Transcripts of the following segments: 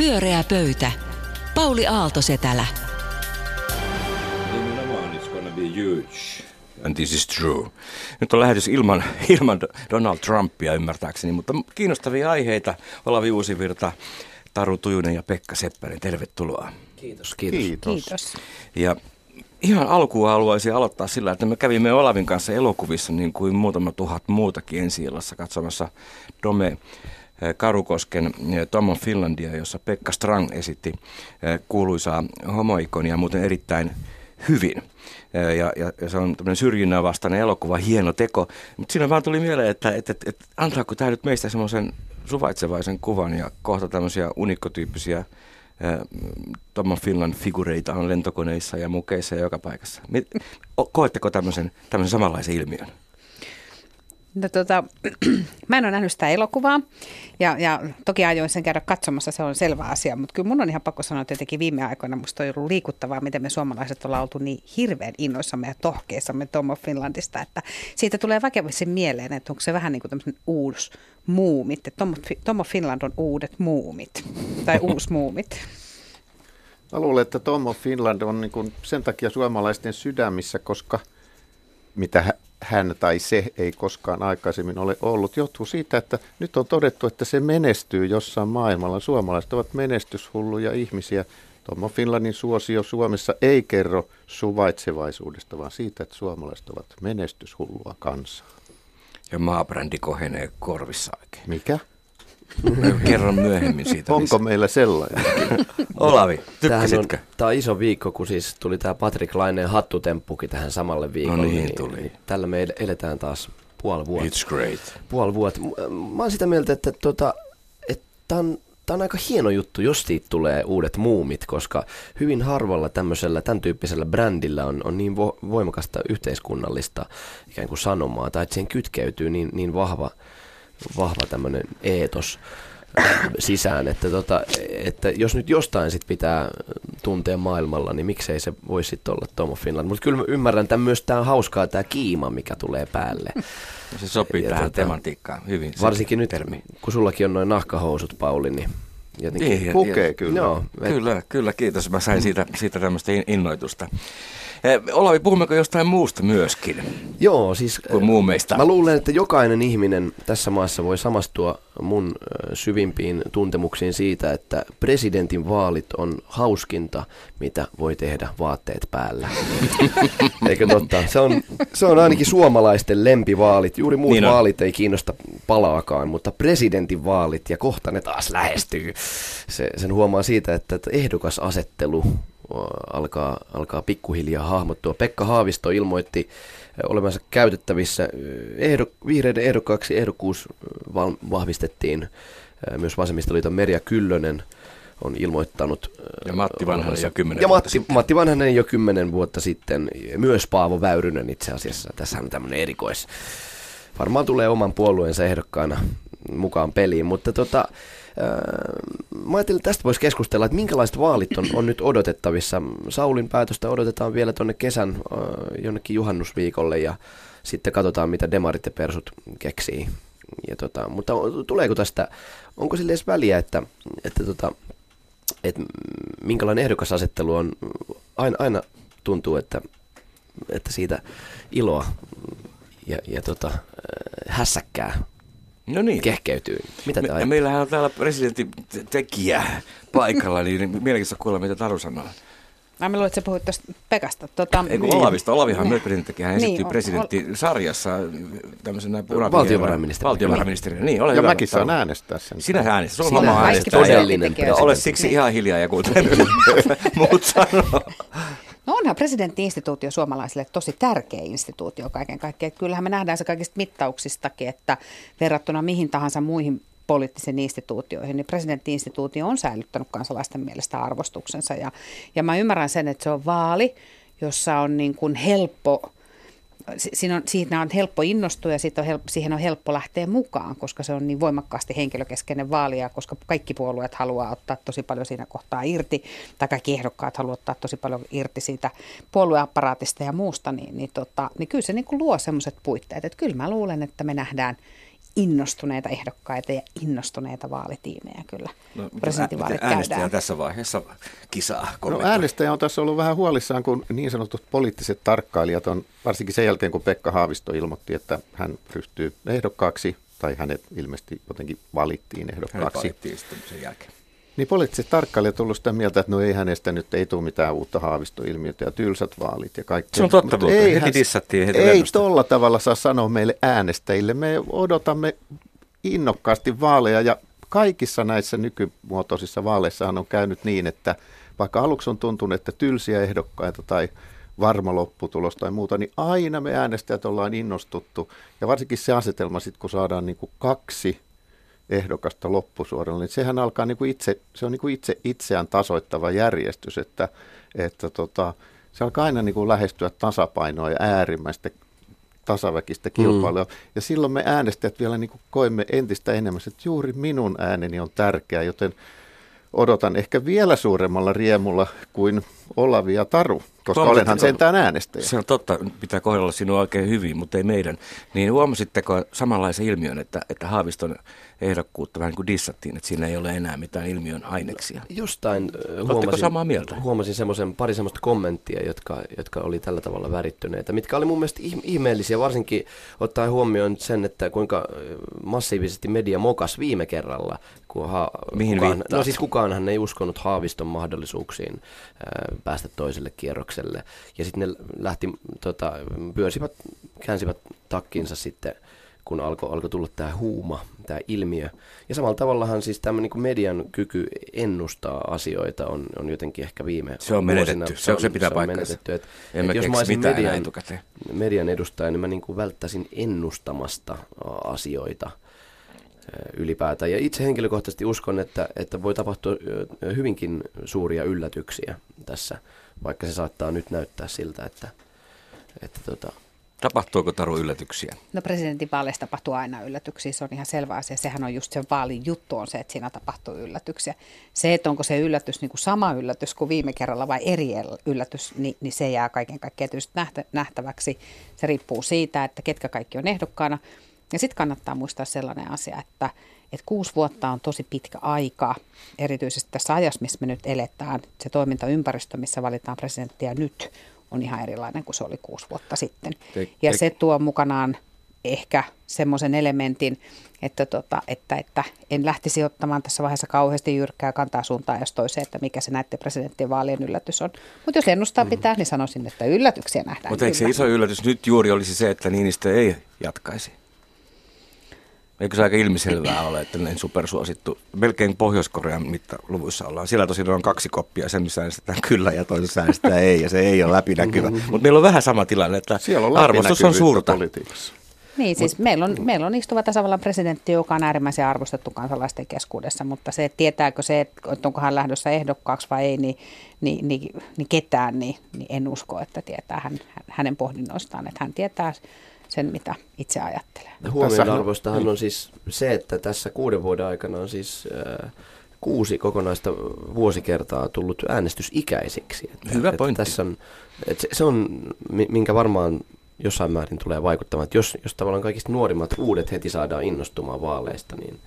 Pyöreä pöytä. Pauli Aaltosetälä. Nimenomaan it's gonna be huge. And this is true. Nyt on lähetys ilman, ilman Donald Trumpia ymmärtääkseni, mutta kiinnostavia aiheita. Olavi Uusivirta, Taru Tujunen ja Pekka Seppänen, tervetuloa. Kiitos, kiitos. Kiitos. Kiitos. Ja ihan alkuun haluaisin aloittaa sillä, että me kävimme Olavin kanssa elokuvissa niin kuin muutama tuhat muutakin ensi katsomassa Dome Karukosken eh, Tom Finlandia, jossa Pekka Strang esitti eh, kuuluisaa homoikonia muuten erittäin hyvin. Eh, Ja, ja, ja se on tämmöinen syrjinnän vastainen elokuva, hieno teko. Mutta siinä vaan tuli mieleen, että, että, että, että antaako tämä nyt meistä semmoisen suvaitsevaisen kuvan ja kohta tämmöisiä unikkotyyppisiä eh, Tom Finland figureita on lentokoneissa ja mukeissa ja joka paikassa. Koetteko tämmöisen, tämmöisen samanlaisen ilmiön? No, tota, mä en ole nähnyt sitä elokuvaa ja, ja toki ajoin sen käydä katsomassa, se on selvä asia, mutta kyllä mun on ihan pakko sanoa, että jotenkin viime aikoina musta on ollut liikuttavaa, miten me suomalaiset ollaan oltu niin hirveän innoissamme ja tohkeissamme Tom of Finlandista, että siitä tulee väkevästi mieleen, että onko se vähän niin kuin tämmöinen uusi muumit, että Tom Tom of Finland on uudet muumit tai uusi muumit. Mä luulen, että Tom of Finland on niin sen takia suomalaisten sydämissä, koska mitä hän tai se ei koskaan aikaisemmin ole ollut, johtuu siitä, että nyt on todettu, että se menestyy jossain maailmalla. Suomalaiset ovat menestyshulluja ihmisiä. Tom of Finlandin suosio Suomessa ei kerro suvaitsevaisuudesta, vaan siitä, että suomalaiset ovat menestyshullua kansaa. Ja maabrändi kohenee korvissa oikein. Mikä? Kerron myöhemmin siitä. Onko lisää. meillä sellainen? Olavi, tykkäsitkö? tämä on iso viikko, kun siis tuli tämä Patrick Laineen hattutemppukin tähän samalle viikolle. niin tuli. tällä me el- eletään taas puoli vuotta. It's great. Puoli vuotta. M- Mä oon sitä mieltä, että tota, tämä on, tää on aika hieno juttu, jos siitä tulee uudet muumit, koska hyvin harvalla tämmöisellä, tämän tyyppisellä brändillä on, on niin vo, voimakasta yhteiskunnallista ikään kuin sanomaa, tai että siihen kytkeytyy niin, niin vahva, vahva tämmöinen eetos äh, sisään, että, tota, että jos nyt jostain sit pitää tuntea maailmalla, niin miksei se voisi sitten olla Tom of Finland. Mutta kyllä mä ymmärrän tämän myös, tämä on hauskaa tämä kiima, mikä tulee päälle. Se sopii Ja tähän tota, tematiikkaan hyvin. Varsinkin nyt, termi. kun sullakin on noin nahkahousut, Pauli, niin jotenkin... Niin, ja- Pukee kyllä. Joo, et- Kyllä, kyllä, kiitos. Mä sain siitä, siitä tämmöistä in- innoitusta. Eh, Olavi, puhummeko jostain muusta myöskin Joo, siis kuin muumeista? Mä luulen, että jokainen ihminen tässä maassa voi samastua mun syvimpiin tuntemuksiin siitä, että presidentin vaalit on hauskinta, mitä voi tehdä vaatteet päällä. Eikö totta? Se on, se on ainakin suomalaisten lempivaalit. Juuri muut Niin on. vaalit ei kiinnosta palaakaan, mutta presidentin vaalit ja kohta ne taas lähestyy. Se, sen huomaa siitä, että, ehdokasasettelu alkaa, alkaa pikkuhiljaa hahmottua. Pekka Haavisto ilmoitti olevansa käytettävissä. Ehdo, vihreiden ehdokkaaksi ehdokkuus val, vahvistettiin. Myös vasemmistoliiton Merja Kyllönen on ilmoittanut. Ja Matti Vanhanen jo kymmenen ja vuotta Matti, sitten. Matti Vanhanen jo kymmenen vuotta sitten. Myös Paavo Väyrynen itse asiassa. Tässä on tämmöinen erikois. Varmaan tulee oman puolueensa ehdokkaana mukaan peliin, mutta tota, mä ajattelin, että tästä voisi keskustella, että minkälaiset vaalit on, on nyt odotettavissa. Saulin päätöstä odotetaan vielä tuonne kesän öö, jonnekin juhannusviikolle ja sitten katsotaan, mitä demarit ja persut keksii. Ja tota, mutta tuleeko tästä, onko sille edes väliä, että, että, tota, että minkälainen ehdokasasettelu on, aina, aina tuntuu, että, että siitä iloa ja, ja tota, öö, hässäkkää No niin. kehkeytyy. Mitä Me, meillähän on täällä presidentin te- tekijä paikalla, niin mielenkiintoista kuulla, mitä Taru sanoo. Mä luulen, että sä puhuit tuosta Pekasta. Tota, Ei kun Olavista, Olavihan myös presidentin tekijä, hän Niin, esittyi on- presidenttisarjassa tämmöisenä punavihreänä- Valtiovarainministerinä. Valtiovarainministerinä, niin, ole Ja hyvä. mäkin saan Taru. äänestää sen. Sinä äänestät, on Sinä homma äänestät äänestää. todellinen. Ja ole presidentti. siksi ihan hiljaa ja kuuntele muut sanoo. No onhan presidentti-instituutio suomalaisille tosi tärkeä instituutio kaiken kaikkiaan. Kyllähän me nähdään se kaikista mittauksistakin, että verrattuna mihin tahansa muihin poliittisiin instituutioihin, niin presidentti-instituutio on säilyttänyt kansalaisten mielestä arvostuksensa. Ja, ja mä ymmärrän sen, että se on vaali, jossa on niin kuin helppo siinä on, siinä on helppo innostua ja siitä on helppo, siihen on helppo lähteä mukaan, koska se on niin voimakkaasti henkilökeskeinen vaali ja koska kaikki puolueet haluaa ottaa tosi paljon siinä kohtaa irti, tai kaikki ehdokkaat haluaa ottaa tosi paljon irti siitä puolueapparaatista ja muusta, niin, niin, tota, niin kyllä se niin kuin luo semmoiset puitteet. Että kyllä mä luulen, että me nähdään innostuneita ehdokkaita ja innostuneita vaalitiimejä kyllä. No, presidentinvaalit äänestäjä käydään. tässä vaiheessa kisaa No äänestäjä on tässä ollut vähän huolissaan, kun niin sanotut poliittiset tarkkailijat on, varsinkin sen jälkeen kun Pekka Haavisto ilmoitti, että hän ryhtyy ehdokkaaksi, tai hänet ilmeisesti jotenkin valittiin Hänet ehdokkaaksi. valittiin sitten sen jälkeen. Niin poliittiset tarkkailijat ollut sitä mieltä, että no ei hänestä nyt ei tule mitään uutta haavistoilmiötä ja tylsät vaalit ja kaikki. Se on totta, Mutta ei Heti dissattiin heti Ei tolla tavalla saa sanoa meille äänestäjille. Me odotamme innokkaasti vaaleja ja kaikissa näissä nykymuotoisissa vaaleissahan on käynyt niin, että vaikka aluksi on tuntunut, että tylsiä ehdokkaita tai varma lopputulos tai muuta, niin aina me äänestäjät ollaan innostuttu. Ja varsinkin se asetelma sitten, kun saadaan niin kuin kaksi ehdokasta loppusuoralla, niin sehän alkaa niin kuin itse, se on niin kuin itse itseään tasoittava järjestys, että, että tota, se alkaa aina niin kuin lähestyä tasapainoa ja äärimmäistä tasaväkistä kilpailua. Mm. Ja silloin me äänestäjät vielä niin kuin koemme entistä enemmän, että juuri minun ääneni on tärkeä, joten odotan ehkä vielä suuremmalla riemulla kuin Olavi ja Taru, koska Huomasit- olenhan sentään äänestäjä. Se on totta, pitää kohdella sinua oikein hyvin, mutta ei meidän. Niin huomasitteko samanlaisen ilmiön, että, että Haaviston ehdokkuutta vähän niin kuin dissattiin, että siinä ei ole enää mitään ilmiön aineksia? Jostain huomasin, samaa mieltä? huomasin semmoisen pari semmoista kommenttia, jotka, jotka oli tällä tavalla värittyneitä, mitkä oli mun mielestä ih- ihmeellisiä, varsinkin ottaen huomioon sen, että kuinka massiivisesti media mokas viime kerralla. Kun ha- Mihin kukaan, viittaat? No siis kukaanhan ei uskonut Haaviston mahdollisuuksiin päästä toiselle kierrokselle. Ja sitten ne lähti, tota, pyösivät, käänsivät takkinsa sitten kun alkoi alko tulla tämä huuma, tämä ilmiö. Ja samalla tavallahan siis tämä niin median kyky ennustaa asioita on, on jotenkin ehkä viime Se on vuosina- menetetty. Se on- se pitää paikkansa. menetetty. Et, et jos mä olisin median, etukäteen. median edustaja, niin mä niin kuin välttäisin ennustamasta asioita ylipäätään. Ja itse henkilökohtaisesti uskon, että, että voi tapahtua hyvinkin suuria yllätyksiä tässä, vaikka se saattaa nyt näyttää siltä, että, että tota, Tapahtuuko Taru yllätyksiä? No presidentinvaaleissa tapahtuu aina yllätyksiä, se on ihan selvä asia. Sehän on just sen vaalin juttu on se, että siinä tapahtuu yllätyksiä. Se, että onko se yllätys niin kuin sama yllätys kuin viime kerralla vai eri yllätys, niin, niin se jää kaiken kaikkiaan tietysti nähtä, nähtäväksi. Se riippuu siitä, että ketkä kaikki on ehdokkaana. Ja sitten kannattaa muistaa sellainen asia, että, että kuusi vuotta on tosi pitkä aika, erityisesti tässä ajassa, missä me nyt eletään. Se toimintaympäristö, missä valitaan presidenttiä nyt, on ihan erilainen kuin se oli kuusi vuotta sitten. Te- Ja se tuo mukanaan ehkä semmoisen elementin, että, tota, että, että en lähtisi ottamaan tässä vaiheessa kauheasti jyrkkää kantaa suuntaan jos toiseen, että mikä se näiden presidenttien vaalien yllätys on. Mutta jos ennustaa pitää, niin sanoisin, että yllätyksiä nähdään Mutta eikö se iso yllätys nyt juuri olisi se, että Niinistö ei jatkaisi? Eikö se aika ilmiselvää ole, että näin supersuosittu, melkein Pohjois-Korean mittaluvuissa ollaan. Siellä tosin on kaksi koppia, sen missä äänestetään kyllä ja toisessa äänestetään ei, ja se ei ole läpinäkyvä. Mutta meillä on vähän sama tilanne, että Siellä on arvostus on suurta. politiikassa. Niin, siis meillä on, meillä on istuva tasavallan presidentti, joka on äärimmäisen arvostettu kansalaisten keskuudessa, mutta se, että tietääkö se, että onko hän lähdössä ehdokkaaksi vai ei, niin, niin, niin, niin ketään, niin, niin en usko, että tietää hän, hänen pohdinnoistaan, että hän tietää sen, mitä itse ajattelee. Huomioon Tässähän on- siis se, että tässä kuuden vuoden aikana on siis äh, kuusi kokonaista vuosikertaa tullut äänestysikäisiksi. Että, Hyvä että pointti. Tässä on, että se, se on, mi- minkä varmaan jossain määrin tulee vaikuttamaan, että jos, jos tavallaan kaikista nuorimmat uudet heti saadaan innostumaan vaaleista, niin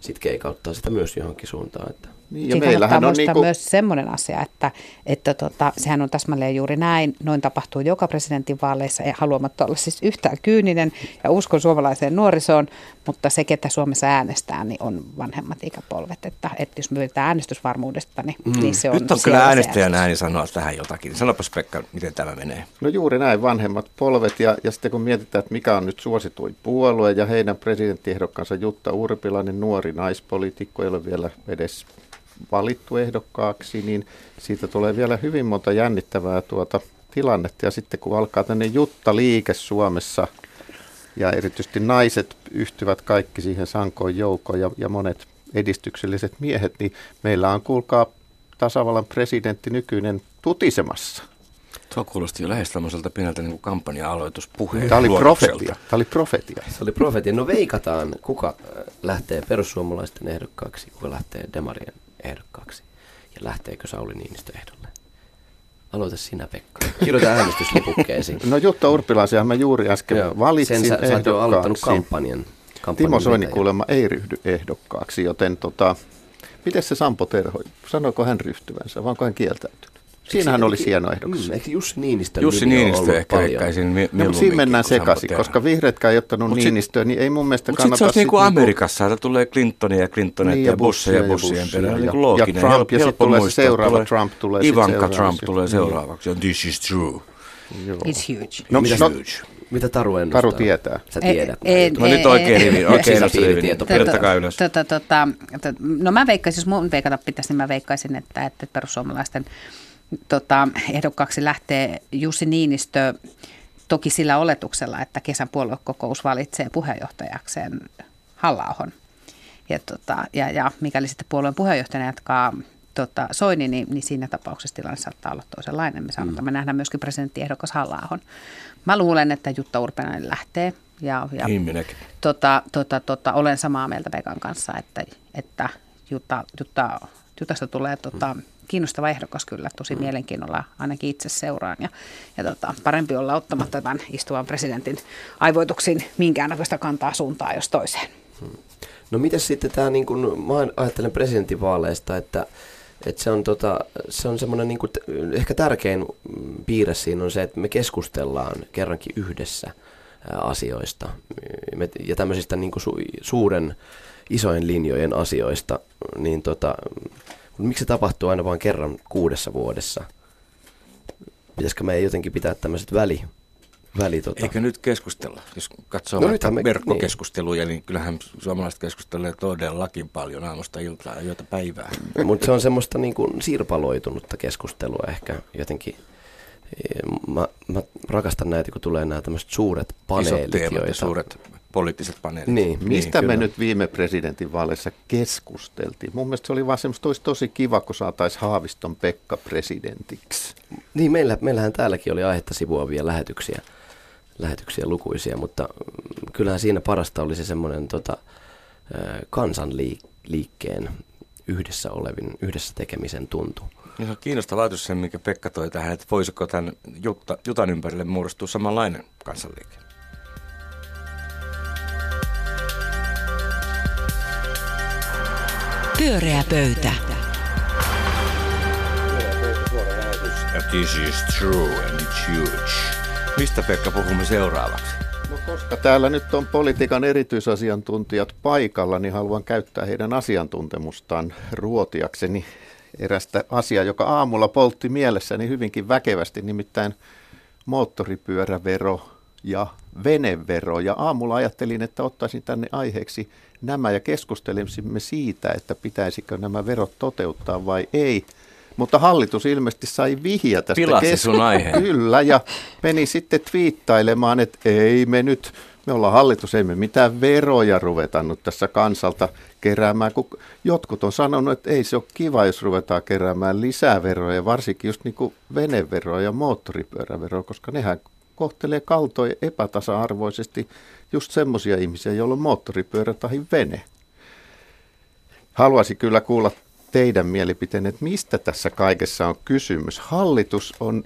sitten keikauttaa sitä myös johonkin suuntaan. Että. Niin, ja meillähän on muistaa niinku, myös semmoinen asia, että, että tota, sehän on täsmälleen juuri näin. Noin tapahtuu joka presidentin vaaleissa, ja haluamatta olla siis yhtään kyyninen ja uskon suomalaiseen nuorisoon, mutta se, ketä Suomessa äänestää, niin on vanhemmat ikäpolvet. Että, että jos me yritetään äänestysvarmuudesta, niin, mm. niin se on Nyt on kyllä äänestäjän ääni sanoa tähän jotakin. Sanopas Pekka, miten tämä menee. No juuri näin, vanhemmat polvet. Ja, ja sitten kun mietitään, että mikä on nyt suosituin puolue ja heidän presidenttiehdokkaansa Jutta Urpilainen, nuori naispoliitikko, ei ole vielä edes valittu ehdokkaaksi, niin siitä tulee vielä hyvin monta jännittävää tuota tilannetta. Ja sitten kun alkaa tänne Jutta-liike Suomessa ja erityisesti naiset yhtyvät kaikki siihen sankoon joukkoon ja, ja monet edistykselliset miehet, niin meillä on, kuulkaa, tasavallan presidentti nykyinen tutisemassa. Tuo kuulosti jo lähes tämmöiseltä pieneltä niin kampanja-aloituspuheen Tämä oli profetia. Tämä oli profetia. Se oli profetia. No veikataan, kuka äh, lähtee perussuomalaisten ehdokkaaksi, kuka lähtee demarien ehdokkaaksi. Ja lähteekö Sauli Niinistö ehdolle? Aloita sinä, Pekka. Kirjoita äänestyslipukkeesi. No Jutta Urpilaisiahan mä juuri äsken Joo, valitsin Sen sä, sä oot jo aloittanut ehdokkaaksi. kampanjan. kampanjan Timo Soini kuulemma ei ryhdy ehdokkaaksi, joten tota, miten se Sampo Terho, sanoiko hän ryhtyvänsä, onko hän kieltäytynyt? Siinähän olisi hieno ehdokas. Mm, eikö Jussi Niinistön Jussi Niinistö ollut ehkä paljon? veikkaisin mi- No, mutta siinä mennään sekaisin, koska vihreätkään ei ottanut Mut Niinistöä, niin ei mun mielestä Mutta sitten kannata... se olisi niin kuin sit Amerikassa, että tulee Clintonia ja Clintonia Niin, ja, ja busseja ja Bussia perään. ja- Niin kuin ja. Trump, ja sitten tulee seuraava Tulee Trump tulee Ivanka seuraavaksi. Trump tulee Niin. seuraavaksi. This is true. Joo. It's huge. No, Mitä- no, Mitä Taru ennustaa? Karu tietää. Sä Ei- tiedät. ei- no nyt oikein rivi, oikein nosti rivi. Sisäpiiritieto. Kirjoittakaa ylös. Tota, tota, tota, no mä veikkaisin, jos mun veikata pitäisi, niin mä veikkaisin, että, että perussuomalaisten tota, ehdokkaaksi lähtee Jussi Niinistö toki sillä oletuksella, että kesän puoluekokous valitsee puheenjohtajakseen halla ja, tota, ja, ja mikäli sitten puolueen puheenjohtajana jatkaa tota, Soini, niin, niin siinä tapauksessa tilanne saattaa olla toisenlainen. Me, mm. me nähdään myöskin presidenttiehdokas halla Mä luulen, että Jutta Urpenainen lähtee. Ja, ja tota, tota, tota, olen samaa mieltä Pekan kanssa, että, että Jutta, Jutta, Jutasta tulee tota, kiinnostava ehdokas kyllä, tosi mielenkiinnolla ainakin itse seuraan. Ja, ja tota, parempi olla ottamatta tämän istuvan presidentin aivoituksiin minkäännäköistä kantaa suuntaan jos toiseen. No miten sitten tämä, niin kun, mä ajattelen presidentinvaaleista, että, että se on, tota, se on semmoinen niin ehkä tärkein mm, piirre siinä on se, että me keskustellaan kerrankin yhdessä asioista ja tämmöisistä niin su, suuren isojen linjojen asioista, niin tota, miksi se tapahtuu aina vain kerran kuudessa vuodessa? Pitäisikö meidän jotenkin pitää tämmöiset väli, väli tota, Eikö nyt keskustella? Jos katsoo No me- verkkokeskusteluja, niin. kyllähän suomalaiset keskustelee todellakin paljon aamusta iltaa ja päivää. Mutta se on semmoista niin kuin sirpaloitunutta keskustelua ehkä jotenkin. Mä, mä rakastan näitä, kun tulee nämä tämmöiset suuret paneelit. Isot teemat ja joita- suuret poliittiset paneelit. Niin, Mistä niin, me kyllä. nyt viime presidentinvaaleissa keskusteltiin? Mun mielestä se oli vaan semmoista, olisi tosi kiva, kun saataisiin Haaviston Pekka presidentiksi. Niin, meillä, meillähän täälläkin oli aihetta sivuavia lähetyksiä, lähetyksiä lukuisia, mutta kyllähän siinä parasta oli se semmoinen tota, kansanliikkeen yhdessä olevin, yhdessä tekemisen tuntu. Ja se on kiinnostava ajatus se, mikä Pekka toi tähän, että voisiko tämän Jutta, Jutan ympärille muodostua samanlainen kansanliike. Pyöreä pöytä. Ja this is true and it's huge. Mistä Pekka puhumme seuraavaksi? No koska täällä nyt on politiikan erityisasiantuntijat paikalla, niin haluan käyttää heidän asiantuntemustaan ruotiakseni erästä asiaa, joka aamulla poltti mielessäni hyvinkin väkevästi, nimittäin moottoripyörävero ja venevero. Ja aamulla ajattelin, että ottaisin tänne aiheeksi nämä ja keskustelisimme siitä, että pitäisikö nämä verot toteuttaa vai ei. Mutta hallitus ilmeisesti sai vihja tästä Pilasi sun aiheen. Kyllä, ja meni sitten twiittailemaan, että ei me nyt, me ollaan hallitus, ei me mitään veroja ruveta nyt tässä kansalta keräämään, kun jotkut on sanonut, että ei se ole kiva, jos ruvetaan keräämään lisää veroja, varsinkin just niin kuin veneveroa ja moottoripyöräveroa, koska nehän kohtelee kaltoja epätasa-arvoisesti just semmoisia ihmisiä, joilla on moottoripyörä tai vene. Haluaisin kyllä kuulla teidän mielipiteen, että mistä tässä kaikessa on kysymys. Hallitus on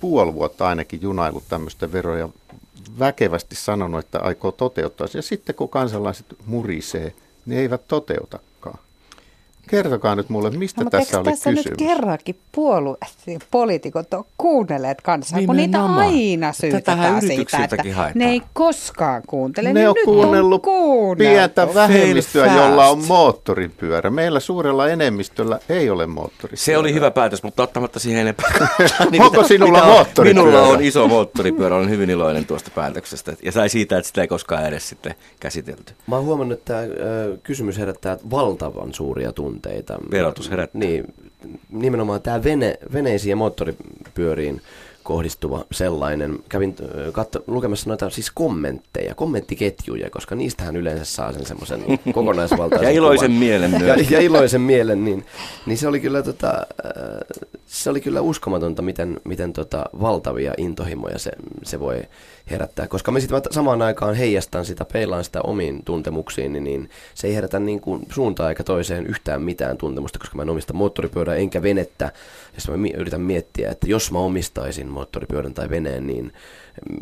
puoli vuotta ainakin junailut tämmöistä veroja väkevästi sanonut, että aikoo toteuttaa. Ja sitten kun kansalaiset murisee, niin eivät toteutakaan. Kertokaa nyt mulle, mistä No, tässä oli tässä kysymys? nyt kerrankin puolue, poliitikot on kuunnelleet kansaa, kun niitä aina syytetään siitä, että haetaan. ne ei koskaan kuuntele. Ne niin on nyt kuunnellut on pientä vähemmistöä, Fail jolla on moottoripyörä. Meillä suurella enemmistöllä ei ole moottoripyörä. Se oli hyvä päätös, mutta ottamatta siihen enempää. Onko sinulla mitä on- moottoripyörä? Minulla on iso moottoripyörä, olen hyvin iloinen tuosta päätöksestä. Ja sai siitä, että sitä ei koskaan edes sitten käsitelty. Mä oon huomannut, että tämä kysymys herättää valtavan suuria tunteita. Verotus herättää. Niin, nimenomaan tämä vene, veneisiin ja moottoripyöriin kohdistuva sellainen. Kävin katso, lukemassa noita siis kommentteja, kommenttiketjuja, koska niistähän yleensä saa sen semmoisen kokonaisvaltaisen Ja iloisen kuvan. mielen ja, myös. ja iloisen mielen, niin, niin se oli kyllä, tota, se oli kyllä uskomatonta, miten, miten tota, valtavia intohimoja se, se voi herättää. Koska me sitten samaan aikaan heijastan sitä, peilaan sitä omiin tuntemuksiin, niin, se ei herätä niin kuin suuntaan eikä toiseen yhtään mitään tuntemusta, koska mä en omista moottoripyörää enkä venettä. Ja mä yritän miettiä, että jos mä omistaisin moottoripyörän tai veneen, niin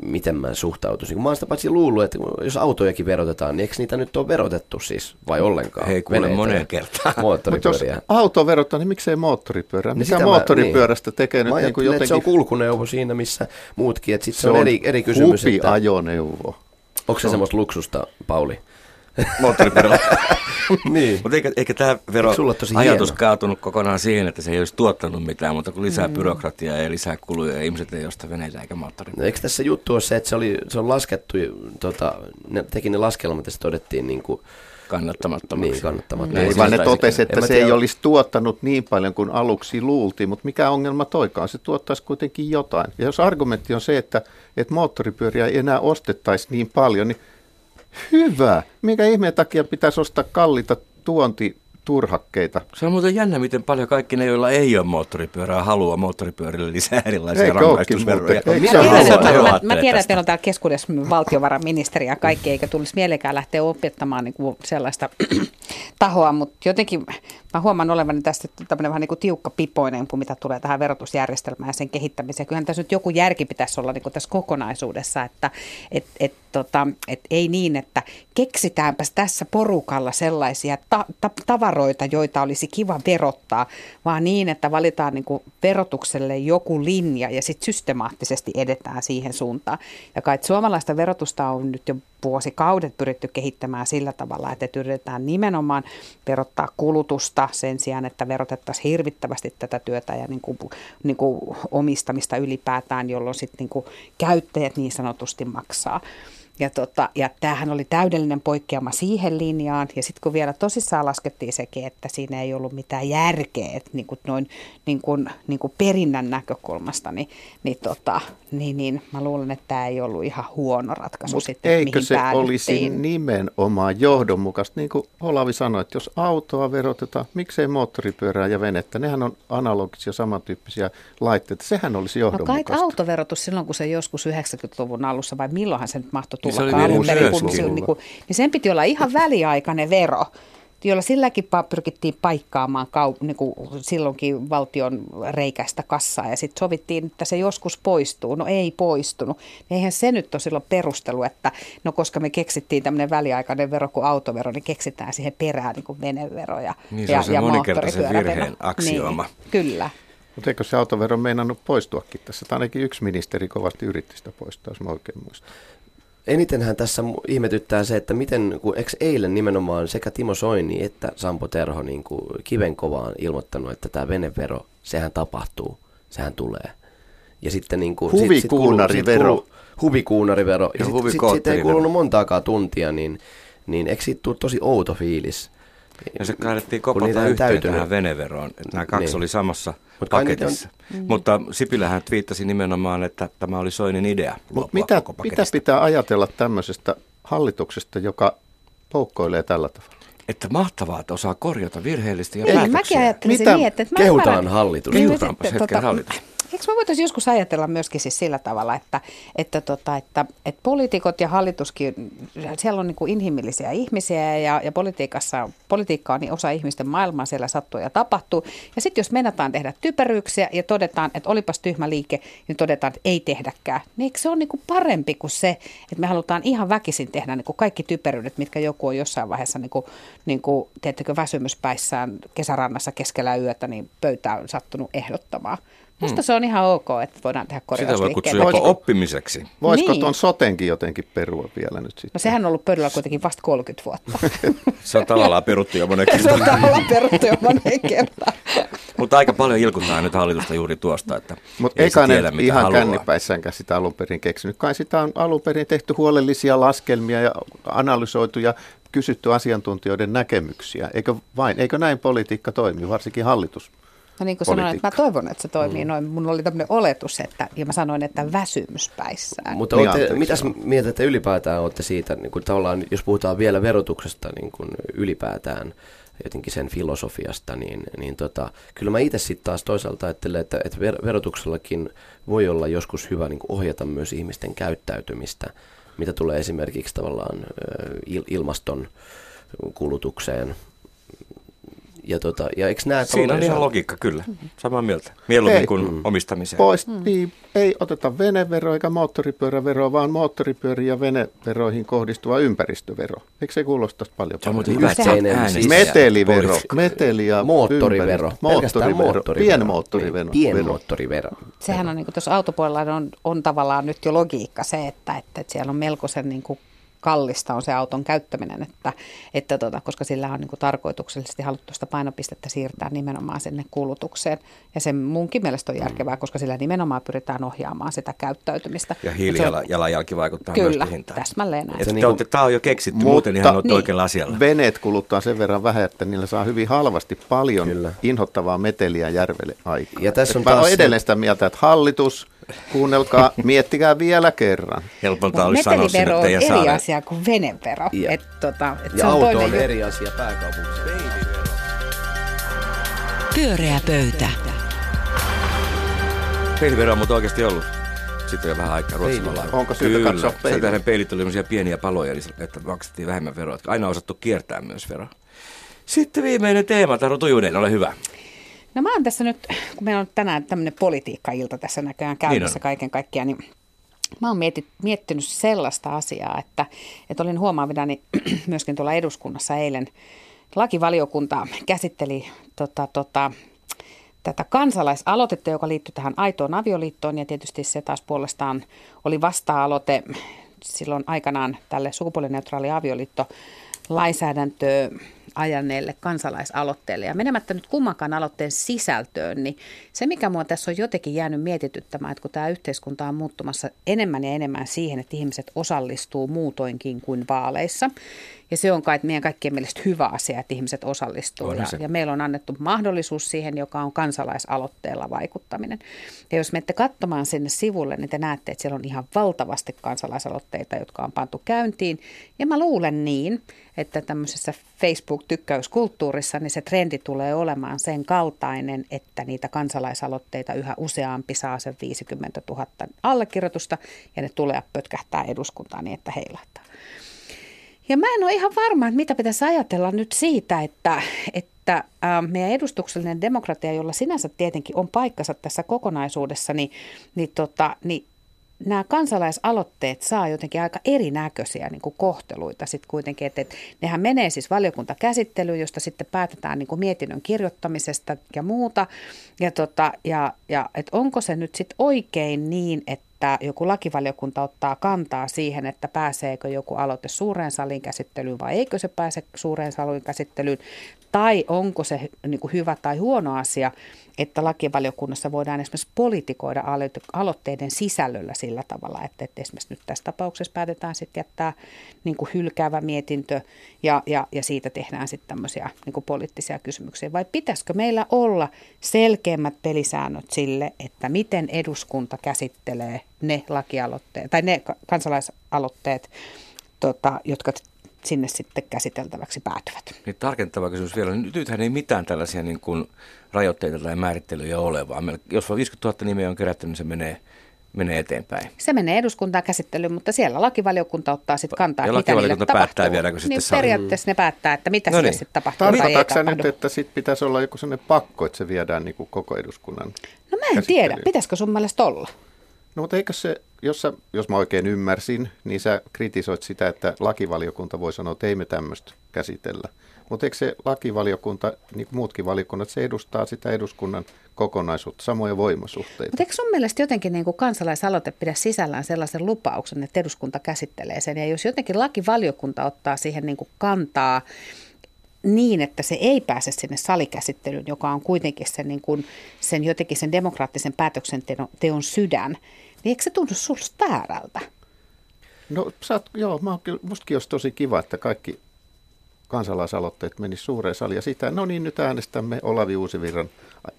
miten mä suhtautuisin. Kun mä oon sitä paitsi luullut, että jos autojakin verotetaan, niin eikö niitä nyt ole verotettu siis vai ollenkaan? Hei, kuule moneen kertaan. Mutta jos auto verotetaan, niin miksei moottoripyörä? Niin Mitä moottoripyörästä niin. tekee nyt niin kuin jotenkin? se on kulkuneuvo siinä, missä muutkin. Että sit se, se on eri, eri kysymys. Että... ajoneuvo. Onko se, se semmoista luksusta, Pauli? Moottoripyörällä. niin. Mutta eikä, eikä tämä veroajatus hieno? kaatunut kokonaan siihen, että se ei olisi tuottanut mitään, mutta kun lisää mm. byrokratiaa ja lisää kuluja ja ihmiset ei osta veneitä eikä moottoripyörällä. No, eikö tässä juttu ole se, että se, oli, se on laskettu, tota, ne teki ne laskelmat ja se todettiin niin kuin, kannattamattomaksi. Niin, kannattamattomaksi. Niin, vaan ne totesi, että se ei olisi tuottanut niin paljon kuin aluksi luultiin, mutta mikä ongelma toikaan, se tuottaisi kuitenkin jotain. Ja jos argumentti on se, että, että moottoripyöriä ei enää ostettaisi niin paljon, niin Hyvä. Mikä ihmeen takia pitäisi ostaa kalliita tuonti turhakkeita. Se on muuten jännä, miten paljon kaikki ne, joilla ei ole moottoripyörää, haluaa moottoripyörille lisää erilaisia Eikö rangaistusveroja. Mä, mä tiedän, että meillä on täällä keskuudessa valtiovarainministeri ja kaikki, eikä tulisi mielekään lähteä opettamaan niin kuin sellaista tahoa, mutta jotenkin mä huomaan olevani tästä tämmöinen vähän niin kuin tiukka pipoinen, kun mitä tulee tähän verotusjärjestelmään ja sen kehittämiseen. Kyllähän tässä nyt joku järki pitäisi olla niin kuin tässä kokonaisuudessa, että et, et, tota, et ei niin, että keksitäänpäs tässä porukalla sellaisia ta- ta- tavaroita, joita olisi kiva verottaa, vaan niin, että valitaan niin kuin verotukselle joku linja ja sitten systemaattisesti edetään siihen suuntaan. Ja kai suomalaista verotusta on nyt jo vuosikaudet pyritty kehittämään sillä tavalla, että yritetään nimenomaan verottaa kulutusta sen sijaan, että verotettaisiin hirvittävästi tätä työtä ja niin kuin, niin kuin omistamista ylipäätään, jolloin sitten niin kuin käyttäjät niin sanotusti maksaa. Ja, tota, ja tämähän oli täydellinen poikkeama siihen linjaan. Ja sitten kun vielä tosissaan laskettiin sekin, että siinä ei ollut mitään järkeä, että niin kuin noin niin kuin, niin kuin perinnän näkökulmasta, niin, niin, tota, niin, niin mä luulen, että tämä ei ollut ihan huono ratkaisu Mut sitten, eikö mihin se päädyttiin. olisi nimenomaan johdonmukaista? Niin kuin Olavi sanoi, että jos autoa verotetaan, miksei moottoripyörää ja venettä? Nehän on analogisia, samantyyppisiä laitteita. Sehän olisi johdonmukaista. No kai autoverotus silloin, kun se joskus 90-luvun alussa, vai milloinhan se nyt mahtoi tullakaan alun perin, kun se, niin, kuin, niin sen piti olla ihan väliaikainen vero jolla silläkin pyrkittiin paikkaamaan kau, niin kuin silloinkin valtion reikäistä kassaa ja sitten sovittiin, että se joskus poistuu. No ei poistunut. Eihän se nyt ole silloin perustelu, että no koska me keksittiin tämmöinen väliaikainen vero kuin autovero, niin keksitään siihen perään niin kuin venevero ja Niin se ja, on se ja monikertaisen virheen aksiooma. Niin, kyllä. Mutta eikö se autovero meinannut poistuakin tässä? Tai ainakin yksi ministeri kovasti yritti sitä poistaa, jos mä oikein muistan. Enitenhän tässä ihmetyttää se, että miten, kun eikö eilen nimenomaan sekä Timo Soini että Sampo Terho niin kuin kivenkovaan ilmoittanut, että tämä venevero, sehän tapahtuu, sehän tulee. Ja sitten niin kuin, huvikuunarivero. Sit, sit huvikuunarivero. Ja, ja sitten sit, sit ei kulunut montaakaan tuntia, niin, niin eikö siitä tule tosi outo fiilis? Ja se kaadettiin kopata yhteen täytynyt. tähän veneveroon. Nämä kaksi niin. oli samassa Mut paketissa. On... Mm. Mutta Sipilähän twiittasi nimenomaan, että tämä oli Soinin idea. Mut mitä, mitä pitää ajatella tämmöisestä hallituksesta, joka poukkoilee tällä tavalla? Että mahtavaa, että osaa korjata virheellistä ja Ei, päätöksiä. Mäkin ajattelisin Mitä? niin, että... Kehutaan hallitus. Kehutaanpas hetken tota, hallitus. Eikö me voitaisiin joskus ajatella myöskin siis sillä tavalla, että, että, tota, että, että poliitikot ja hallituskin, siellä on niin kuin inhimillisiä ihmisiä ja, ja politiikassa, politiikka on niin osa ihmisten maailmaa, siellä sattuu ja tapahtuu. Ja sitten jos meinataan tehdä typeryyksiä ja todetaan, että olipas tyhmä liike, niin todetaan, että ei tehdäkään. Niin eikö se ole niin kuin parempi kuin se, että me halutaan ihan väkisin tehdä niin kuin kaikki typeryydet, mitkä joku on jossain vaiheessa, niin kuin, niin kuin väsymyspäissään kesärannassa keskellä yötä, niin pöytään sattunut ehdottamaan. Musta hmm. se on ihan ok, että voidaan tehdä korjausliikkeitä. Sitä voi kutsua oppimiseksi. Voisiko niin. tuon sotenkin jotenkin perua vielä nyt sitten? No sehän on ollut pöydällä kuitenkin vasta 30 vuotta. se on tavallaan peruttu jo monen kertaan. se on tavallaan peruttu jo monen kertaan. Mutta aika paljon ilkutaan nyt hallitusta juuri tuosta, että Mutta eikä ne tiedä, ihan haluaa. kännipäissäänkään sitä alun perin keksinyt. Kai sitä on alun perin tehty huolellisia laskelmia ja analysoitu ja kysytty asiantuntijoiden näkemyksiä. Eikö vain, eikö näin politiikka toimi, varsinkin hallitus? No niin kuin sanoin, että mä toivon, että se toimii mm. noin. Mun oli tämmöinen oletus, että, ja mä sanoin, että väsymyspäissään. Mutta niin olette, mitäs mieltä ylipäätään olette siitä, niin kuin tavallaan, jos puhutaan vielä verotuksesta niin kuin ylipäätään, jotenkin sen filosofiasta, niin, niin tota, kyllä mä itse sitten taas toisaalta ajattelen, että, että verotuksellakin voi olla joskus hyvä niin ohjata myös ihmisten käyttäytymistä, mitä tulee esimerkiksi tavallaan ilmaston kulutukseen, ja, tota, ja eikö nämä Siinä on ihan logiikka, kyllä. Samaa mieltä. Mieluummin ei, kuin mm. omistamiseen. Pois, mm. niin, ei oteta venevero eikä moottoripyörävero, vaan moottoripyöriin ja veneveroihin kohdistuva ympäristövero. Eikö se kuulosta paljon? Se on hyvä, Metelivero, meteli ja moottorivero. Moottorivero, pienmoottorivero. Pienmoottorivero. Sehän on niin kuin tuossa autopuolella on, on tavallaan nyt jo logiikka se, että, että, että siellä on melkoisen niin kuin kallista on se auton käyttäminen, että, että tota, koska sillä on niin kuin tarkoituksellisesti haluttu sitä painopistettä siirtää nimenomaan sinne kulutukseen. Ja se munkin mielestä on mm. järkevää, koska sillä nimenomaan pyritään ohjaamaan sitä käyttäytymistä. Ja hiilijalanjälki vaikuttaa Kyllä, myös hintaan. täsmälleen näin. Että niin kuin, tämä on jo keksitty, mutta, muuten ihan niin. oikealla asialla. Veneet kuluttaa sen verran vähän, että niillä saa hyvin halvasti paljon Kyllä. inhottavaa meteliä järvelle aikaa. Ja tässä on taas... edelleen sitä mieltä, että hallitus – Kuunnelkaa, miettikää vielä kerran. Helpolta olisi sanoa sinne on eri saaren. asia kuin venevero. Ja, et, tota, et ja se on auto on eri asia pääkaupungissa. Pyöreä pöytä. Peilivero on mutta oikeasti ollut. Sitten jo vähän aikaa Ruotsilla Onko syytä Kyllä. katsoa peiliä? Sen peilit oli pieniä paloja, niin että maksettiin vähemmän veroa. Aina on osattu kiertää myös veroa. Sitten viimeinen teema, Taru Tujunen, ole hyvä. No mä oon tässä nyt, kun meillä on tänään tämmöinen politiikka-ilta tässä näköjään käynnissä niin kaiken kaikkiaan, niin Mä oon mietit, miettinyt sellaista asiaa, että, että olin huomaavinani myöskin tuolla eduskunnassa eilen. Lakivaliokunta käsitteli tota, tota, tätä kansalaisaloitetta, joka liittyy tähän aitoon avioliittoon ja tietysti se taas puolestaan oli vasta-aloite silloin aikanaan tälle sukupuolineutraali avioliitto lainsäädäntöön ajaneelle kansalaisaloitteelle. Ja menemättä nyt kummankaan aloitteen sisältöön, niin se mikä mua tässä on jotenkin jäänyt mietityttämään, että kun tämä yhteiskunta on muuttumassa enemmän ja enemmän siihen, että ihmiset osallistuu muutoinkin kuin vaaleissa, ja se on kai meidän kaikkien mielestä hyvä asia, että ihmiset osallistuu. Ja, ja meillä on annettu mahdollisuus siihen, joka on kansalaisaloitteella vaikuttaminen. Ja jos menette katsomaan sinne sivulle, niin te näette, että siellä on ihan valtavasti kansalaisaloitteita, jotka on pantu käyntiin. Ja mä luulen niin, että tämmöisessä Facebook-tykkäyskulttuurissa niin se trendi tulee olemaan sen kaltainen, että niitä kansalaisaloitteita yhä useampi saa sen 50 000 allekirjoitusta ja ne tulee pötkähtää eduskuntaan niin, että heilahtaa. Ja mä en ole ihan varma, että mitä pitäisi ajatella nyt siitä, että, että meidän edustuksellinen demokratia, jolla sinänsä tietenkin on paikkansa tässä kokonaisuudessa, niin, niin, tota, niin nämä kansalaisaloitteet saa jotenkin aika erinäköisiä niin kuin kohteluita sitten kuitenkin, että, että nehän menee siis valiokuntakäsittelyyn, josta sitten päätetään niin kuin mietinnön kirjoittamisesta ja muuta, ja, tota, ja, ja että onko se nyt sitten oikein niin, että että joku lakivaliokunta ottaa kantaa siihen, että pääseekö joku aloite suureen salin käsittelyyn vai eikö se pääse suureen salin käsittelyyn, tai onko se niin kuin hyvä tai huono asia, että lakivaliokunnassa voidaan esimerkiksi politikoida aloitteiden sisällöllä sillä tavalla, että, että esimerkiksi nyt tässä tapauksessa päätetään sitten jättää niin kuin hylkäävä mietintö ja, ja, ja siitä tehdään sitten tämmöisiä niin kuin poliittisia kysymyksiä. Vai pitäisikö meillä olla selkeämmät pelisäännöt sille, että miten eduskunta käsittelee ne lakialoitteet tai ne kansalaisaloitteet, tota, jotka sinne sitten käsiteltäväksi päätyvät. Niin tarkentava kysymys vielä. Nythän ei mitään tällaisia niin kuin rajoitteita tai määrittelyjä ole, vaan jos vain 50 000 nimeä on kerätty, niin se menee, menee eteenpäin. Se menee eduskuntaan käsittelyyn, mutta siellä lakivaliokunta ottaa sitten kantaa, ja mitä niille päättää viedääkö sitten niin periaatteessa ne päättää, että mitä no niin. sitten tapahtuu. Tarkoitatko nyt, että sitten pitäisi olla joku sellainen pakko, että se viedään niin kuin koko eduskunnan No mä en tiedä, pitäisikö sun mielestä olla? No mutta eikö se, jos, sä, jos mä oikein ymmärsin, niin sä kritisoit sitä, että lakivaliokunta voi sanoa, että ei me tämmöistä käsitellä. Mutta eikö se lakivaliokunta, niin kuin muutkin valiokunnat, se edustaa sitä eduskunnan kokonaisuutta, samoja voimasuhteita. Mutta eikö sun mielestä jotenkin niin kuin kansalaisaloite pidä sisällään sellaisen lupauksen, että eduskunta käsittelee sen? Ja jos jotenkin lakivaliokunta ottaa siihen niin kuin kantaa, niin, että se ei pääse sinne salikäsittelyyn, joka on kuitenkin sen, niin kuin, sen jotenkin sen demokraattisen päätöksenteon sydän, niin eikö se tunnu susta väärältä? No sä oot, joo, mä oon, mustakin olisi tosi kiva, että kaikki kansalaisaloitteet menisivät suureen saliin ja sitä, no niin, nyt äänestämme Olavi Uusivirran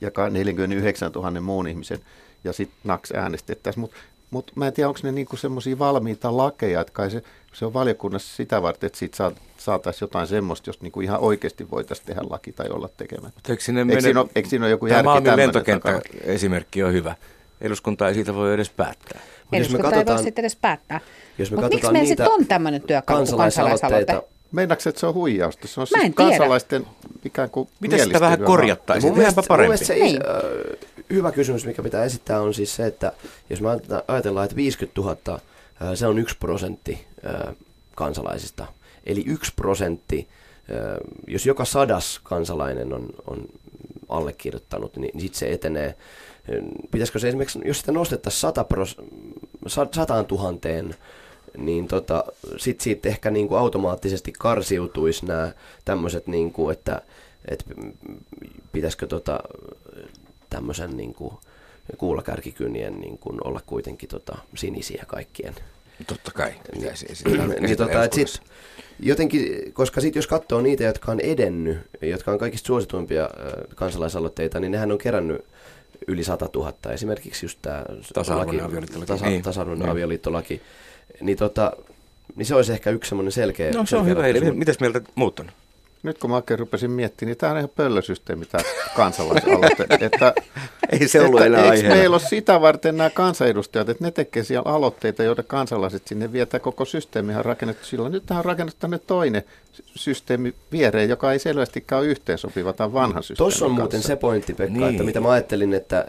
ja 49 000 muun ihmisen ja sitten NAX äänestettäisiin. Mutta mutta mä en tiedä, onko ne niinku semmoisia valmiita lakeja, että kai se, se on valiokunnassa sitä varten, että siitä saataisiin jotain semmoista, jos niinku ihan oikeasti voitaisiin tehdä laki tai olla tekemättä. Eikö, sinne eikö, mene... siinä, ole, eikö siinä ole joku Tämä järki Malmin tämmöinen lentokenttä takana? esimerkki on hyvä. Eduskunta ei siitä voi edes päättää. Mut jos me Eduskunta ei voi katsotaan- sitten edes päättää. Jos me Mutta miksi katsotaan meillä niitä sitten on tämmöinen työkalu kuin kansalaisaloite? Meinaatko, että se on huijausta? Se on Mä en siis tiedä. kansalaisten ikään kuin Miten sitä vähän korjattaisiin? Mun mielestä, mun mielestä parempi. se Niin. äh, hyvä kysymys, mikä pitää esittää, on siis se, että jos me ajatellaan, että 50 000, äh, se on yksi prosentti äh, kansalaisista. Eli yksi prosentti, äh, jos joka sadas kansalainen on, on allekirjoittanut, niin, niin sitten se etenee. Pitäisikö se esimerkiksi, jos sitä nostettaisiin 100 pros, sa- sataan tuhanteen, niin tota, sit siitä ehkä niinku automaattisesti karsiutuisi nämä tämmöiset, niinku, että et pitäisikö tota, tämmöisen niinku, kuulakärkikynien niinku, olla kuitenkin tota, sinisiä kaikkien. Totta kai. Pitäisi esittää niin, tota, et sit, jotenkin, koska sitten jos katsoo niitä, jotka on edennyt, jotka on kaikista suosituimpia kansalaisaloitteita, niin nehän on kerännyt yli 100 000. Esimerkiksi just tämä Tasa-arvoinen avioliittolaki. Tasa, Niin. tasa-arvoinen Niin. avioliittolaki. Niin, tota, niin se olisi ehkä yksi semmoinen selkeä. No se on hyvä. mitäs mieltä muut on? Nyt kun mä oikein rupesin miettimään, niin tämä on ihan pöllösysteemi tämä kansalaisaloite. että, Ei se ollut että enää eikö meillä ole sitä varten nämä kansanedustajat, että ne tekee siellä aloitteita, joita kansalaiset sinne vietää. Koko systeemi on rakennettu silloin. Nyt tähän on rakennettu tänne toinen systeemi viereen, joka ei selvästikään ole yhteensopiva tämän vanhan systeemin Tuossa on muuten kanssa. se pointti, Pekka, Niin. että mitä mä ajattelin, että äh,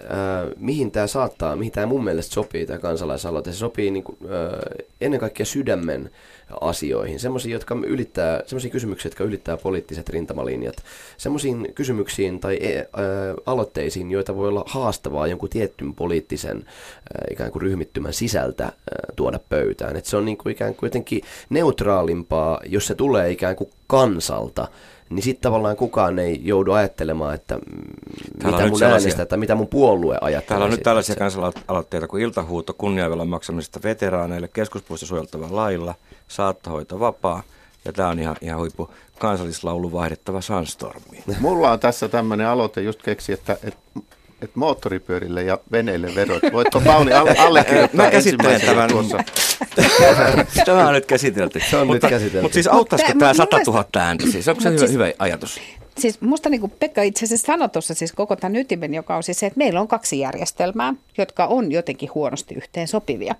mihin tämä saattaa, mihin tämä mun mielestä sopii, tämä kansalaisaloite. Se sopii niinku, äh, ennen kaikkea sydämen asioihin, semmoisiin, jotka ylittää, semmoisia kysymyksiä, jotka ylittää poliittiset rintamalinjat, semmoisiin kysymyksiin tai e, äh, aloitteisiin, joita voi olla haastavaa jonkun tiettyn poliittisen äh, ikään kuin ryhmittymän sisältä äh, tuoda pöytään. Et se on niinku ikään kuin jotenkin neutraalimpaa, jos se tulee ikään kuin kansalta, niin sitten tavallaan kukaan ei joudu ajattelemaan, että Täällä on mitä mun sellaisia- äänestä tai mitä mun puolue ajattelee. Täällä on nyt tällaisia kansalaisaloitteita kuin iltahuuto kunniavelan maksamisesta veteraaneille, keskuspuisto suojeltava lailla, saattohoito vapaa. Ja tämä on ihan, ihan huippu kansallislaulu vaihdettava Sunstormiin. Mulla on tässä tämmöinen aloite just keksi, että, että, että moottoripyörille ja veneille verot. Voitko Pauli alle, allekirjoittaa Mä käsittelen tämän. tuossa? Tämä on nyt käsitelty. Se on nyt mutta, käsitelty. Mutta siis auttaisiko tää- tämä mun 100 mielestä- 000 ääntä? Siis onko se hyvä, siis- hyvä ajatus? Siis musta niin kuin Pekka itse asiassa sanoi tuossa siis koko tämän ytimen, joka on siis se, että meillä on kaksi järjestelmää, jotka on jotenkin huonosti yhteen sopivia.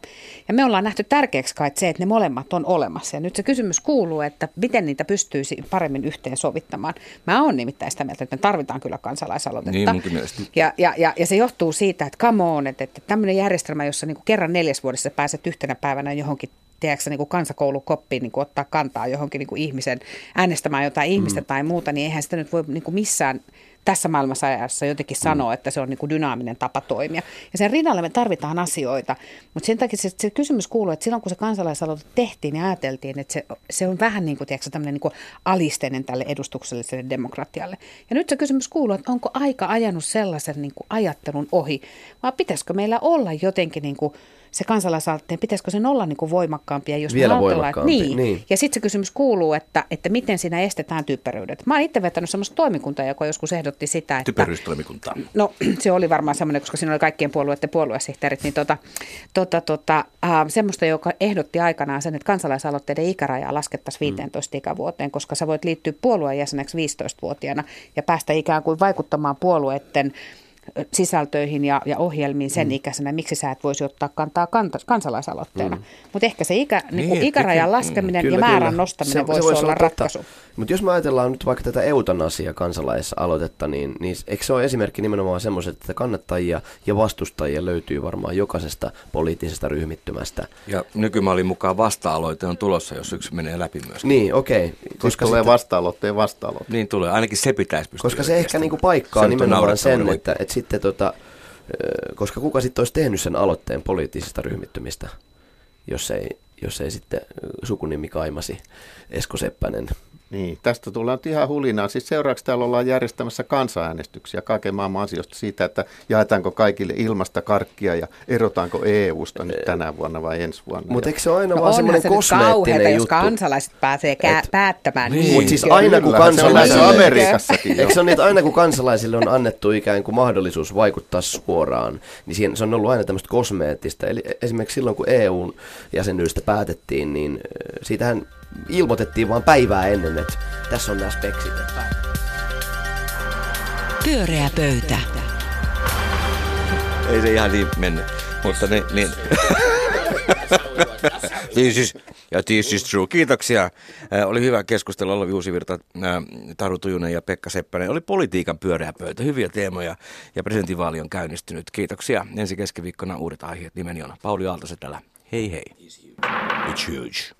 Ja me ollaan nähty tärkeäksi kai se, että ne molemmat on olemassa. Ja nyt se kysymys kuuluu, että miten niitä pystyisi paremmin yhteen sovittamaan. Mä oon nimittäin sitä mieltä, että me tarvitaan kyllä kansalaisaloitetta. Niin. Ja, ja, ja, ja se johtuu siitä, että come on, että, että tämmöinen järjestelmä, jossa niin kuin kerran neljäs vuodessa pääset yhtenä päivänä johonkin tiedätkö, niin kuin kansakoulukoppiin niin kuin ottaa kantaa johonkin niin kuin ihmisen, äänestämään jotain ihmistä mm. tai muuta, niin eihän sitä nyt voi niin kuin missään tässä maailmassa ajassa jotenkin sanoa, että se on niin kuin dynaaminen tapa toimia. Ja sen rinnalle me tarvitaan asioita, mutta sen takia se, se kysymys kuuluu, että silloin kun se kansalaisaloite tehtiin, niin ajateltiin, että se, se on vähän niin kuin, tiedätkö, tämmöinen niin kuin alisteinen tälle edustukselliselle demokratialle. Ja nyt se kysymys kuuluu, että onko aika ajanut sellaisen niin kuin ajattelun ohi, vai pitäisikö meillä olla jotenkin niin kuin se kansalaisaloitteen, pitäisikö sen olla niin kuin voimakkaampia, jos me Vielä ajatellaan, että niin. niin. Ja sitten se kysymys kuuluu, että, että miten siinä estetään typeryydet. Mä oon itse vetänyt semmoista toimikuntaa, joka joskus ehdotti sitä, että... Typeryystoimikuntaa. No se oli varmaan semmoinen, koska siinä oli kaikkien puolueiden puoluesihteerit, niin tota, tota, tota, äh, semmoista, joka ehdotti aikanaan sen, että kansalaisaloitteiden ikärajaa laskettaisiin 15 mm. ikävuoteen, koska sä voit liittyä puolueen jäseneksi 15-vuotiaana ja päästä ikään kuin vaikuttamaan puolueiden sisältöihin ja, ja ohjelmiin sen mm. ikäisenä, miksi sä et voisi ottaa kantaa kanta, kansalaisaloitteena. Mm. Mutta ehkä se ikä, niin Niin, ikärajan kyllä. laskeminen ja määrän nostaminen voisi olla ratkaisu. Mutta jos me ajatellaan nyt vaikka tätä eutanasia kansalaisaloitetta, niin, niin eikö se ole esimerkki nimenomaan semmoiset, että kannattajia ja vastustajia löytyy varmaan jokaisesta poliittisesta ryhmittymästä. Ja nykymallin mukaan vasta-aloite on tulossa, jos yksi menee läpi myös. Niin, okei. Okay. Koska tulee vasta-aloitteen vasta-aloite. Niin tulee, ainakin se pitäisi pystyä. Koska se ehkä niinku paikkaa Se nimenomaan sen, että, että sitten tota, koska kuka sitten olisi tehnyt sen aloitteen poliittisista ryhmittymistä, jos ei, jos ei sitten sukunimi kaimasi Esko Seppänen Niin, tästä tulee nyt ihan hulinaa. Siis seuraavaksi täällä ollaan järjestämässä kansanäänestyksiä kaiken maailman asioista siitä, että jaetaanko kaikille ilmasta karkkia ja erotaanko EU-sta nyt tänä vuonna vai ensi vuonna. Mutta eikö se ole aina No vaan semmoinen se nyt kauheata, kosmeettinen jos juttu? kansalaiset pääsee kä- Et- päättämään. Niin. Niin. Mutta siis aina kun on kansalaisille... Amerikassakin. Eikö se ole niin, että aina kun kansalaisille on annettu ikään kuin mahdollisuus vaikuttaa suoraan, niin siinä, se on ollut aina tämmöistä kosmeettista. Eli esimerkiksi silloin, kun EUn jäsenyydestä päätettiin, niin äh, siitähän ilmoitettiin vain päivää ennen, että tässä on nämä speksit. Pyöreä pöytä. Ei se ihan niin mennyt, mutta niin, niin. this is, ja this is true. Kiitoksia. Äh, oli hyvä keskustelu Olavi Uusivirta, äh, Taru Tujunen ja Pekka Seppänen. Oli politiikan pyöreä pöytä, hyviä teemoja ja presidentinvaali on käynnistynyt. Kiitoksia. Ensi keskiviikkona uudet aiheet. Nimeni on Pauli Aaltosetälä. Hei hei. It's huge.